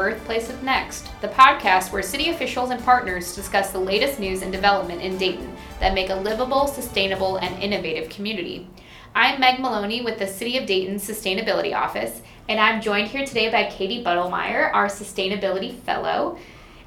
Birthplace of Next, the podcast where city officials and partners discuss the latest news and development in Dayton that make a livable, sustainable, and innovative community. I'm Meg Maloney with the City of Dayton Sustainability Office, and I'm joined here today by Katy Buddlemeyer, our Sustainability Fellow.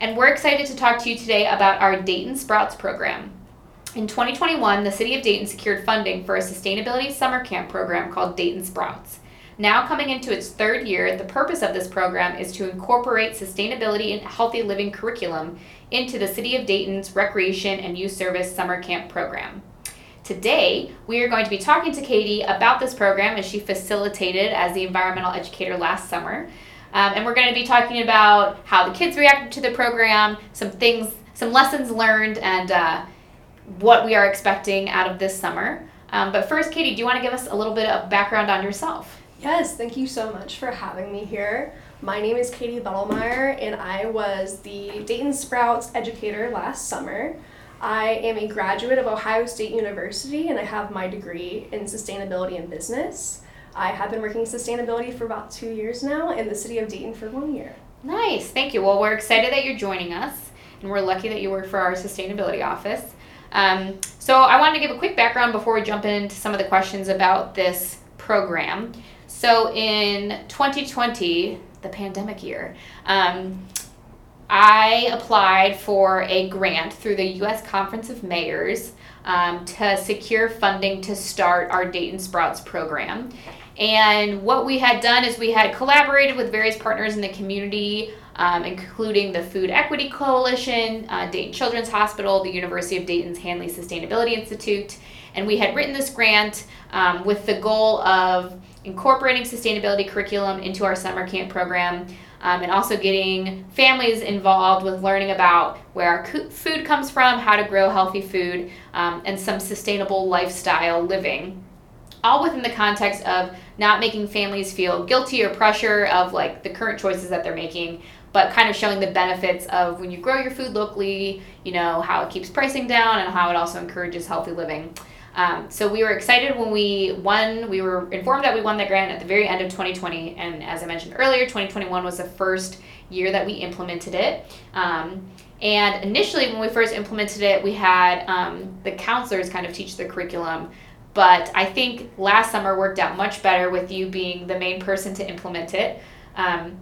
And we're excited to talk to you today about our Dayton Sprouts program. In 2021, the City of Dayton secured funding for a sustainability summer camp program called Dayton Sprouts. Now coming into its third year, the purpose of this program is to incorporate sustainability and healthy living curriculum into the City of Dayton's Recreation and Youth Service Summer Camp program. Today, we are going to be talking to Katy about this program as she facilitated as the environmental educator last summer. Um, and we're going to be talking about how the kids reacted to the program, some things, some lessons learned, and uh, what we are expecting out of this summer. Um, but first, Katy, do you want to give us a little bit of background on yourself? Yes, thank you so much for having me here. My name is Katy Buddlemeyer, and I was the Dayton Sprouts educator last summer. I am a graduate of Ohio State University, and I have my degree in sustainability and business. I have been working sustainability for about two years now, in the city of Dayton for one year. Nice, thank you. Well, we're excited that you're joining us, and we're lucky that you work for our sustainability office. Um, so, I wanted to give a quick background before we jump into some of the questions about this program. So in 2020, the pandemic year, um, I applied for a grant through the U.S. Conference of Mayors um, to secure funding to start our Dayton Sprouts program. And what we had done is we had collaborated with various partners in the community, um, including the Food Equity Coalition, uh, Dayton Children's Hospital, the University of Dayton's Hanley Sustainability Institute, and we had written this grant um, with the goal of incorporating sustainability curriculum into our summer camp program. Um, and also getting families involved with learning about where our food comes from, how to grow healthy food, um, and some sustainable lifestyle living. All within the context of not making families feel guilty or pressure of like the current choices that they're making, but kind of showing the benefits of when you grow your food locally, you know, how it keeps pricing down and how it also encourages healthy living. Um, so we were excited when we won. We were informed that we won the grant at the very end of 2020, and as I mentioned earlier, 2021 was the first year that we implemented it. Um, and initially, when we first implemented it, we had um, the counselors kind of teach the curriculum. But I think last summer worked out much better with you being the main person to implement it. Um,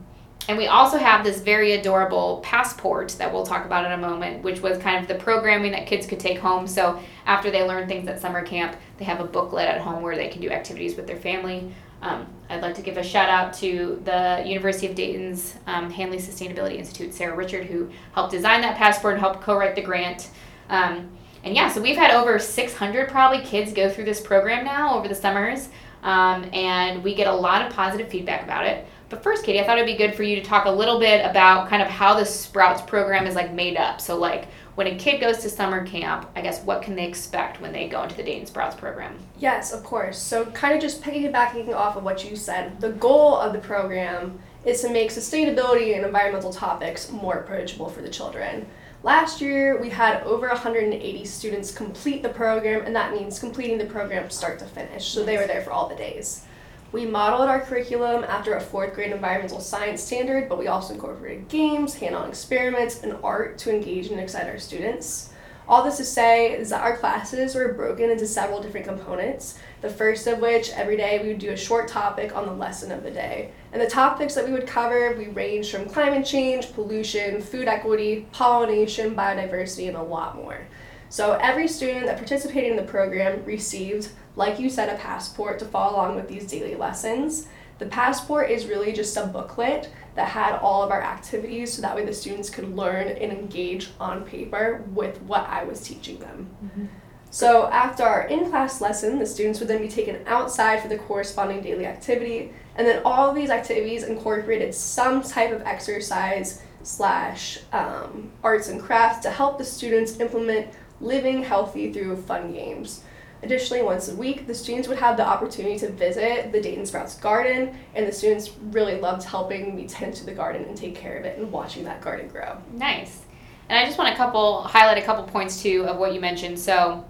and we also have this very adorable passport that we'll talk about in a moment, which was kind of the programming that kids could take home. So after they learn things at summer camp, they have a booklet at home where they can do activities with their family. Um, I'd like to give a shout out to the University of Dayton's um, Hanley Sustainability Institute, Sarah Richard, who helped design that passport and helped co write the grant. Um, and yeah, so we've had over 600 probably kids go through this program now over the summers, um, and we get a lot of positive feedback about it. But first, Katy, I thought it'd be good for you to talk a little bit about kind of how the Sprouts program is like made up. So like when a kid goes to summer camp, I guess what can they expect when they go into the Dayton Sprouts program? Yes, of course. So kind of just piggybacking off of what you said, the goal of the program is to make sustainability and environmental topics more approachable for the children. Last year, we had over 180 students complete the program, and that means completing the program start to finish. So they were there for all the days. We modeled our curriculum after a fourth grade environmental science standard, but we also incorporated games, hand on experiments, and art to engage and excite our students. All this to say is that our classes were broken into several different components, the first of which every day we would do a short topic on the lesson of the day. And the topics that we would cover, we ranged from climate change, pollution, food equity, pollination, biodiversity, and a lot more. So every student that participated in the program received like you said, a passport to follow along with these daily lessons. The passport is really just a booklet that had all of our activities so that way the students could learn and engage on paper with what I was teaching them. Mm-hmm. So after our in-class lesson, the students would then be taken outside for the corresponding daily activity, and then all of these activities incorporated some type of exercise slash um, arts and crafts to help the students implement living healthy through fun games. Additionally, once a week, the students would have the opportunity to visit the Dayton Sprouts garden, and the students really loved helping me tend to the garden and take care of it and watching that garden grow. Nice. And I just want to couple highlight a couple points too of what you mentioned. So,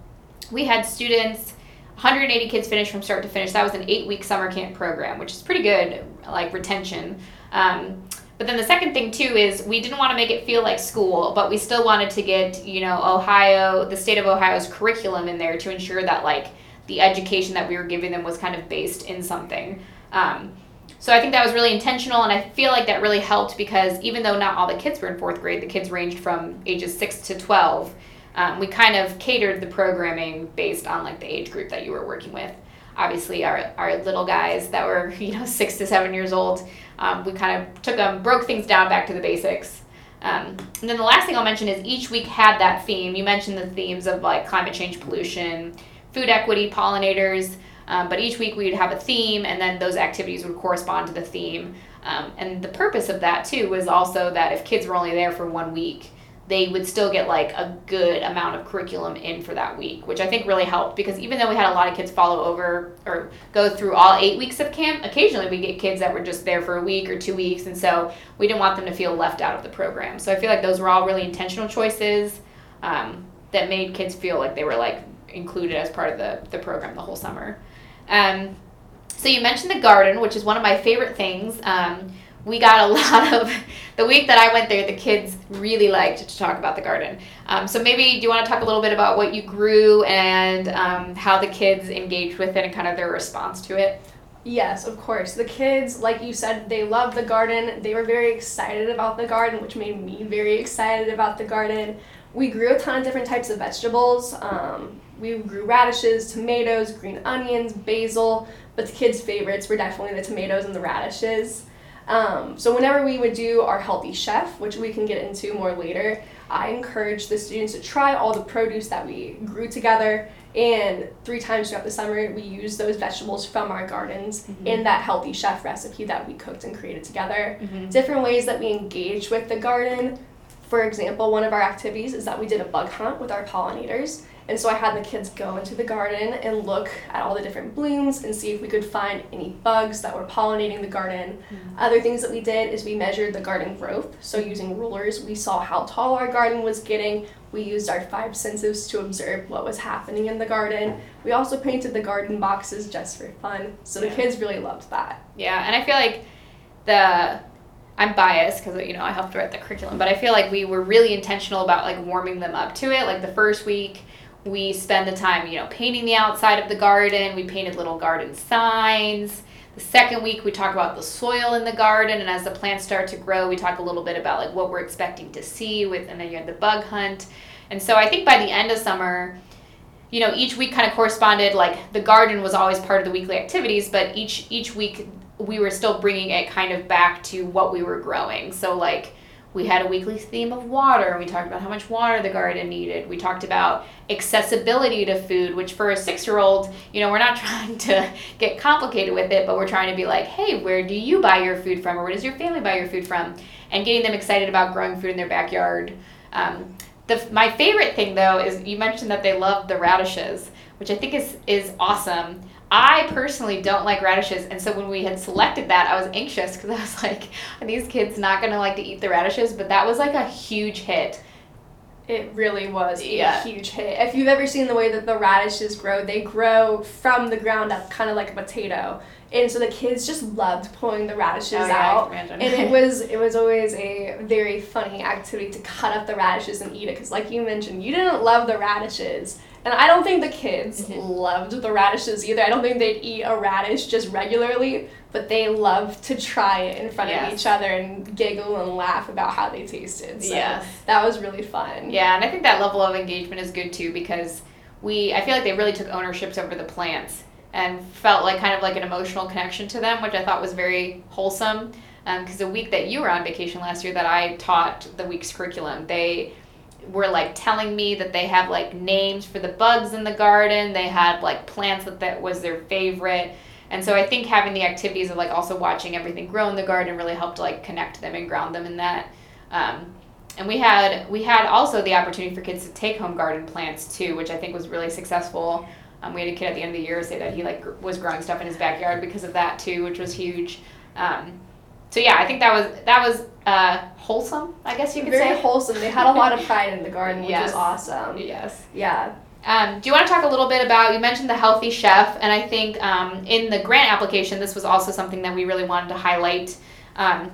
we had students 180 kids finish from start to finish. That was an eight week summer camp program, which is pretty good, like retention. Um, but then the second thing too is we didn't want to make it feel like school, but we still wanted to get, you know, Ohio, the state of Ohio's curriculum in there to ensure that like the education that we were giving them was kind of based in something. Um, so I think that was really intentional, and I feel like that really helped because even though not all the kids were in fourth grade, the kids ranged from ages six to twelve. Um, we kind of catered the programming based on like the age group that you were working with. Obviously, our, our little guys that were you know six to seven years old, um, we kind of took them, broke things down back to the basics. Um, and then the last thing I'll mention is each week had that theme. You mentioned the themes of like climate change, pollution, food equity, pollinators. Um, but each week we would have a theme, and then those activities would correspond to the theme. Um, and the purpose of that too was also that if kids were only there for one week, they would still get like a good amount of curriculum in for that week, which I think really helped because even though we had a lot of kids follow over or go through all eight weeks of camp, occasionally we get kids that were just there for a week or two weeks, and so we didn't want them to feel left out of the program. So I feel like those were all really intentional choices um, that made kids feel like they were like included as part of the, the program the whole summer. Um, so you mentioned the garden, which is one of my favorite things. Um, we got a lot of the week that I went there. The kids really liked to talk about the garden. Um, so maybe do you want to talk a little bit about what you grew and um, how the kids engaged with it and kind of their response to it? Yes, of course. The kids, like you said, they loved the garden. They were very excited about the garden, which made me very excited about the garden. We grew a ton of different types of vegetables. Um, we grew radishes, tomatoes, green onions, basil, but the kids' favorites were definitely the tomatoes and the radishes. Um, so whenever we would do our healthy chef, which we can get into more later, I encourage the students to try all the produce that we grew together. And three times throughout the summer, we use those vegetables from our gardens mm-hmm. in that healthy chef recipe that we cooked and created together. Mm-hmm. Different ways that we engage with the garden. For example, one of our activities is that we did a bug hunt with our pollinators. And so I had the kids go into the garden and look at all the different blooms and see if we could find any bugs that were pollinating the garden. Mm-hmm. Other things that we did is we measured the garden growth. So using rulers, we saw how tall our garden was getting. We used our five senses to observe what was happening in the garden. We also painted the garden boxes just for fun. So the yeah. kids really loved that. Yeah, and I feel like the I'm biased because you know I helped write the curriculum, but I feel like we were really intentional about like warming them up to it. Like the first week, we spend the time, you know, painting the outside of the garden. We painted little garden signs. The second week, we talk about the soil in the garden, and as the plants start to grow, we talk a little bit about like what we're expecting to see with, and then you have the bug hunt. And so I think by the end of summer, you know, each week kind of corresponded like the garden was always part of the weekly activities, but each each week we were still bringing it kind of back to what we were growing. So like we had a weekly theme of water. We talked about how much water the garden needed. We talked about accessibility to food, which for a six year old, you know, we're not trying to get complicated with it, but we're trying to be like, hey, where do you buy your food from? Or where does your family buy your food from? And getting them excited about growing food in their backyard. Um, the, my favorite thing though is you mentioned that they love the radishes, which I think is, is awesome. I personally don't like radishes, and so when we had selected that, I was anxious because I was like, "Are these kids not gonna like to eat the radishes?" But that was like a huge hit. It really was yeah. a huge hit. If you've ever seen the way that the radishes grow, they grow from the ground up, kind of like a potato. And so the kids just loved pulling the radishes oh, yeah, out, and it was it was always a very funny activity to cut up the radishes and eat it. Because, like you mentioned, you didn't love the radishes, and I don't think the kids mm-hmm. loved the radishes either. I don't think they'd eat a radish just regularly, but they loved to try it in front yes. of each other and giggle and laugh about how they tasted. So yes. that was really fun. Yeah, and I think that level of engagement is good too because we I feel like they really took ownerships over the plants and felt like kind of like an emotional connection to them, which I thought was very wholesome. Because um, the week that you were on vacation last year, that I taught the week's curriculum, they were like telling me that they have like names for the bugs in the garden. They had like plants that that was their favorite. And so I think having the activities of like also watching everything grow in the garden really helped like connect them and ground them in that. Um, and we had we had also the opportunity for kids to take home garden plants too, which I think was really successful. Um, we had a kid at the end of the year say that he like was growing stuff in his backyard because of that too, which was huge. Um, so yeah, I think that was that was uh, wholesome. I guess you could Very say. wholesome. They had a lot of pride in the garden, which yes. was awesome. Yes. Yeah. Um, do you want to talk a little bit about? You mentioned the healthy chef, and I think um, in the grant application, this was also something that we really wanted to highlight. Um,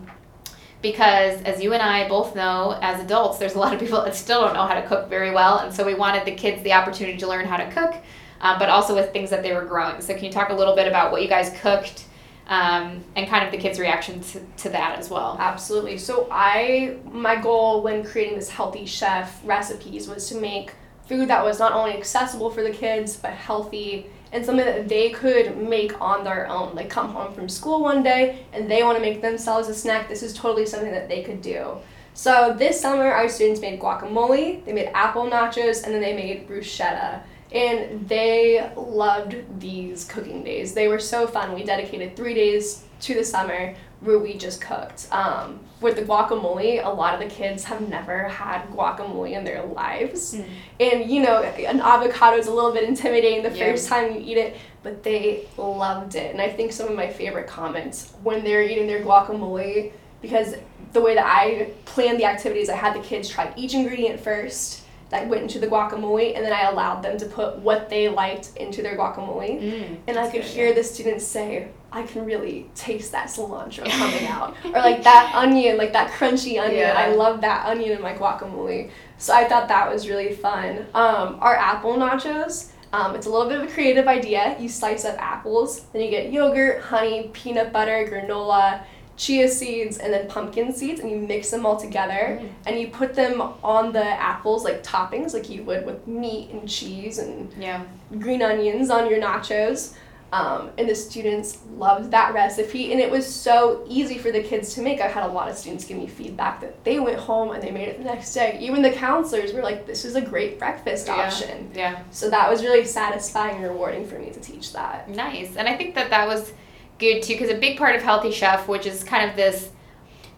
because as you and I both know, as adults, there's a lot of people that still don't know how to cook very well, and so we wanted the kids the opportunity to learn how to cook, um, but also with things that they were growing. So can you talk a little bit about what you guys cooked? Um, and kind of the kids' reaction to, to that as well. Absolutely. So I my goal when creating this healthy chef recipes was to make food that was not only accessible for the kids but healthy and something that they could make on their own. Like come home from school one day and they want to make themselves a snack. This is totally something that they could do. So this summer our students made guacamole, they made apple nachos, and then they made bruschetta. And they loved these cooking days. They were so fun. We dedicated three days to the summer where we just cooked. Um, with the guacamole, a lot of the kids have never had guacamole in their lives. Mm. And you know, an avocado is a little bit intimidating the yeah. first time you eat it, but they loved it. And I think some of my favorite comments when they're eating their guacamole, because the way that I planned the activities, I had the kids try each ingredient first that went into the guacamole, and then I allowed them to put what they liked into their guacamole. Mm, and I could hear the students say, I can really taste that cilantro coming out. or like that onion, like that crunchy onion. Yeah. I love that onion in my guacamole. So I thought that was really fun. Um, our apple nachos, um, it's a little bit of a creative idea. You slice up apples, then you get yogurt, honey, peanut butter, granola, chia seeds and then pumpkin seeds and you mix them all together mm. and you put them on the apples like toppings like you would with meat and cheese and yeah. green onions on your nachos. Um, and the students loved that recipe and it was so easy for the kids to make. I had a lot of students give me feedback that they went home and they made it the next day. Even the counselors were like this is a great breakfast yeah. option. Yeah. So that was really satisfying and rewarding for me to teach that. Nice. And i think that that was good too because a big part of healthy chef which is kind of this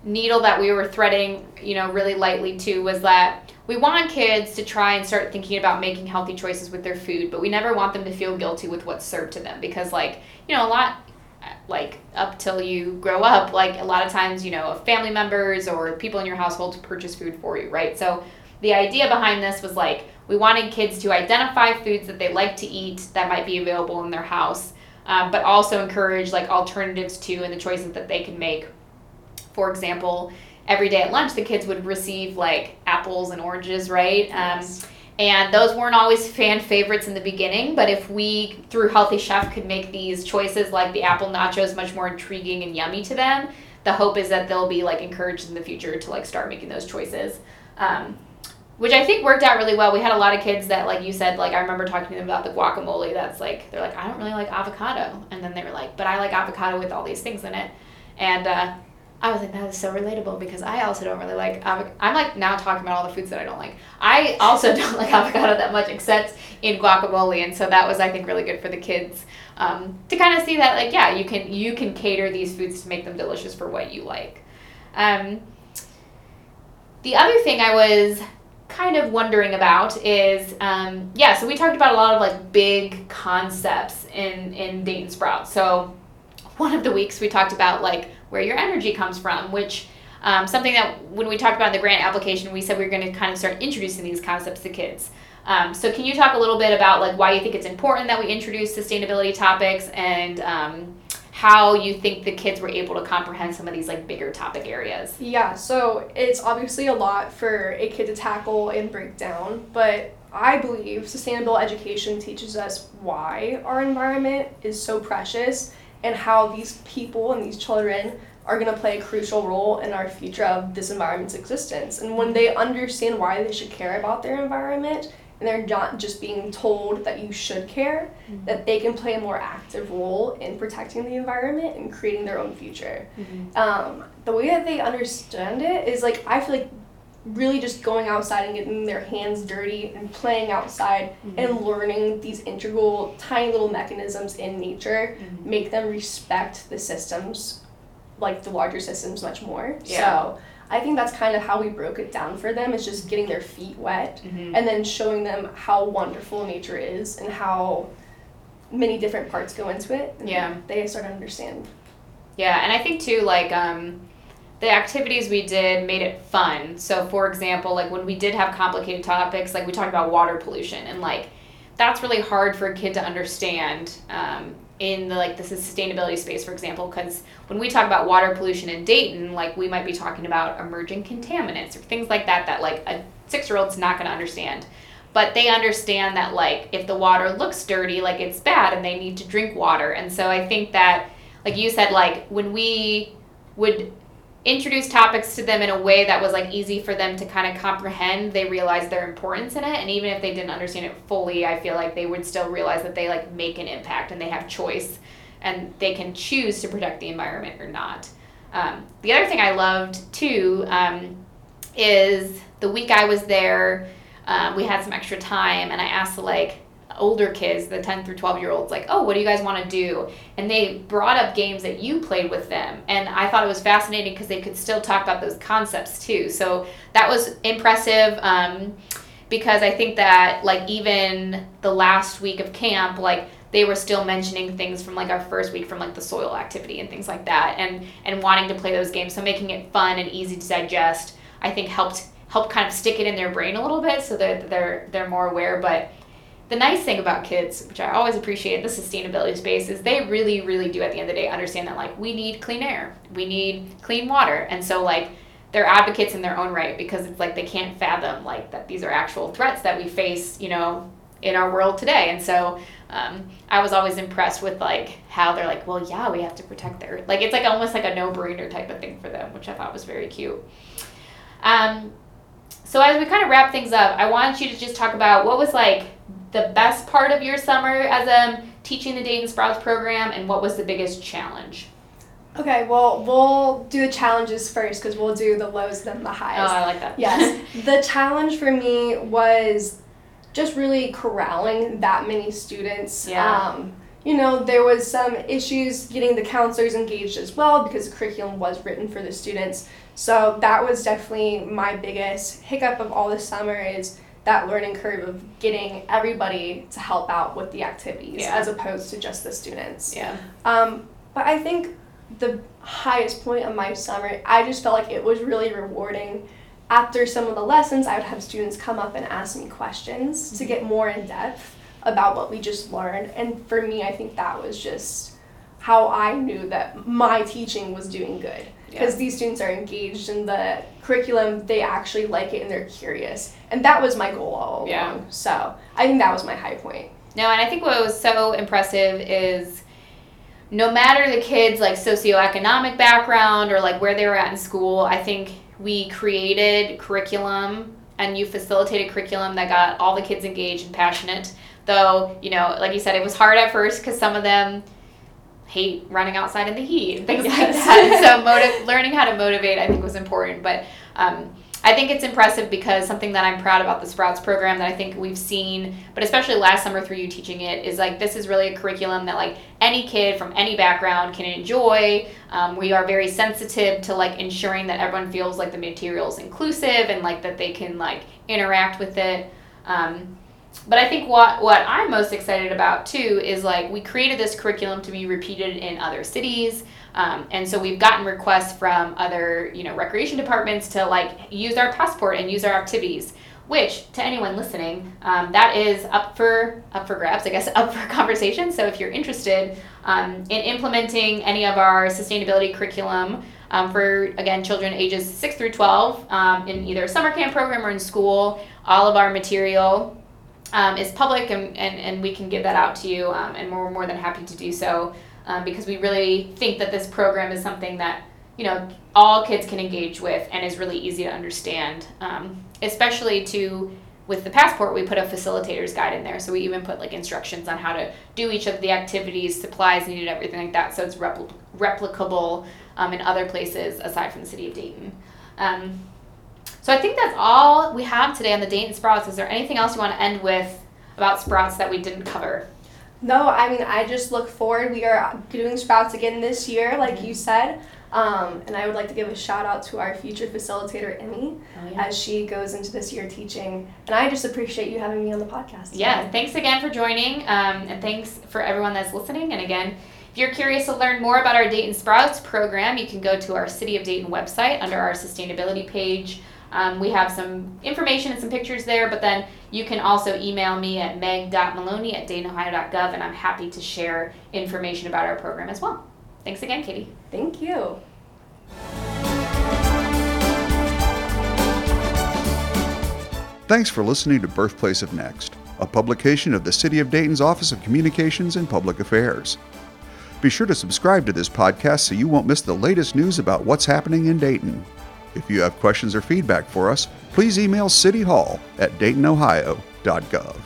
needle that we were threading you know really lightly too was that we want kids to try and start thinking about making healthy choices with their food but we never want them to feel guilty with what's served to them because like you know a lot like up till you grow up like a lot of times you know family members or people in your household to purchase food for you right? So the idea behind this was like we wanted kids to identify foods that they like to eat that might be available in their house um, but also encourage like alternatives to and the choices that they can make. For example, every day at lunch, the kids would receive like apples and oranges, right? Um, yes. And those weren't always fan favorites in the beginning, but if we, through Healthy Chef, could make these choices like the apple nachos much more intriguing and yummy to them, the hope is that they'll be like encouraged in the future to like start making those choices. Um, which I think worked out really well. We had a lot of kids that, like you said, like I remember talking to them about the guacamole. That's like they're like, I don't really like avocado, and then they were like, but I like avocado with all these things in it, and uh, I was like, that is so relatable because I also don't really like. Avo- I'm like now talking about all the foods that I don't like. I also don't like avocado that much, except in guacamole, and so that was I think really good for the kids um, to kind of see that like yeah, you can you can cater these foods to make them delicious for what you like. Um, the other thing I was kind of wondering about is um, yeah so we talked about a lot of like big concepts in in dayton sprout. So one of the weeks we talked about like where your energy comes from which um, something that when we talked about the grant application we said we were going to kind of start introducing these concepts to kids. Um, so can you talk a little bit about like why you think it's important that we introduce sustainability topics and um, how you think the kids were able to comprehend some of these like bigger topic areas. Yeah, so it's obviously a lot for a kid to tackle and break down, but I believe sustainable education teaches us why our environment is so precious and how these people and these children are going to play a crucial role in our future of this environment's existence. And when they understand why they should care about their environment, and they're not just being told that you should care, mm-hmm. that they can play a more active role in protecting the environment and creating their own future. Mm-hmm. Um, the way that they understand it is like, I feel like really just going outside and getting their hands dirty and playing outside mm-hmm. and learning these integral, tiny little mechanisms in nature mm-hmm. make them respect the systems, like the larger systems, much more. Yeah. So, I think that's kind of how we broke it down for them. Is just getting their feet wet mm-hmm. and then showing them how wonderful nature is and how many different parts go into it. yeah, they start to understand. Yeah, and I think too, like um, the activities we did made it fun. So, for example, like when we did have complicated topics, like we talked about water pollution, and like that's really hard for a kid to understand. Um, in the like the sustainability space for example because when we talk about water pollution in dayton like we might be talking about emerging contaminants or things like that that like a six year old's not going to understand. But they understand that like if the water looks dirty like it's bad and they need to drink water. And so i think that like you said like when we would introduce topics to them in a way that was like easy for them to kind of comprehend. They realized their importance in it and even if they didn't understand it fully i feel like they would still realize that they like make an impact and they have choice and they can choose to protect the environment or not. Um, the other thing i loved too um, is the week i was there um, we had some extra time and i asked like older kids, the 10 through 12 year olds, like, oh, what do you guys want to do? And they brought up games that you played with them. And I thought it was fascinating because they could still talk about those concepts too. So that was impressive. Um, because I think that, like, even the last week of camp, like, they were still mentioning things from like our first week from like the soil activity and things like that and and wanting to play those games so making it fun and easy to digest i think helped help kind of stick it in their brain a little bit so that they're they're more aware but the nice thing about kids, which I always appreciate in the sustainability space, is they really, really do at the end of the day understand that like we need clean air, we need clean water, and so like they're advocates in their own right because it's like they can't fathom like that these are actual threats that we face, you know, in our world today, and so um, I was always impressed with like how they're like, well, yeah, we have to protect their like it's like almost like a no brainer type of thing for them, which I thought was very cute. Um, so as we kind of wrap things up, I want you to just talk about what was like the best part of your summer as um, teaching the Dayton Sprouts program, and what was the biggest challenge? Okay, well, we'll do the challenges first because we'll do the lows then the highs. Oh, I like that. Yes. the challenge for me was just really corralling that many students. Yeah. Um, you know, there was some issues getting the counselors engaged as well because the curriculum was written for the students. So that was definitely my biggest hiccup of all the summer is that learning curve of getting everybody to help out with the activities Yeah. as opposed to just the students. Yeah. Um, but I think the highest point of my summer, I just felt like it was really rewarding. After some of the lessons, I would have students come up and ask me questions to get more in depth about what we just learned. And for me, I think that was just how I knew that my teaching was doing good. Because Yeah. these students are engaged in the curriculum, they actually like it and they're curious. And that was my goal all along. Yeah. So I think that was my high point. No, and I think what was so impressive is no matter the kids' like socioeconomic background or like where they were at in school, I think we created curriculum and you facilitated curriculum that got all the kids engaged and passionate. Though, you know, like you said, it was hard at first because some of them hate running outside in the heat and things like that. So motiv- learning how to motivate, I think, was important. But um, I think it's impressive because something that I'm proud about the Sprouts program that I think we've seen, but especially last summer through you teaching it, is like this is really a curriculum that like any kid from any background can enjoy. Um, we are very sensitive to like ensuring that everyone feels like the material is inclusive and like that they can like interact with it. Um, but I think what what I'm most excited about too is like we created this curriculum to be repeated in other cities. Um, and so we've gotten requests from other, you know, recreation departments to like use our passport and use our activities. Which, to anyone listening, um, that is up for up for grabs. I guess up for conversation. So if you're interested um, in implementing any of our sustainability curriculum um, for again children ages six through twelve um, in either a summer camp program or in school, all of our material um, is public and, and, and we can give that out to you um, and we're more than happy to do so um, because we really think that this program is something that you know all kids can engage with and is really easy to understand um, especially to with the passport we put a facilitator's guide in there. So we even put like instructions on how to do each of the activities supplies needed everything like that. So it's repl- replicable um, in other places aside from the city of dayton. Um, so I think that's all we have today on the Dayton Sprouts. Is there anything else you want to end with about Sprouts that we didn't cover? No, I mean, I just look forward. We are doing Sprouts again this year, like you said. Um, and I would like to give a shout out to our future facilitator, Emmy, Oh, as she goes into this year teaching. And I just appreciate you having me on the podcast. Yeah, thanks again for joining, um, and thanks for everyone that's listening. And again, if you're curious to learn more about our Dayton Sprouts program, you can go to our City of Dayton website under our sustainability page. Um, we have some information and some pictures there, but then you can also email me at meg.maloney at daytonohio.gov, and I'm happy to share information about our program as well. Thanks again, Katy. Thank you. Thanks for listening to Birthplace of Next, a publication of the City of Dayton's Office of Communications and Public Affairs. Be sure to subscribe to this podcast so you won't miss the latest news about what's happening in Dayton. If you have questions or feedback for us, please email City Hall at DaytonOhio.gov.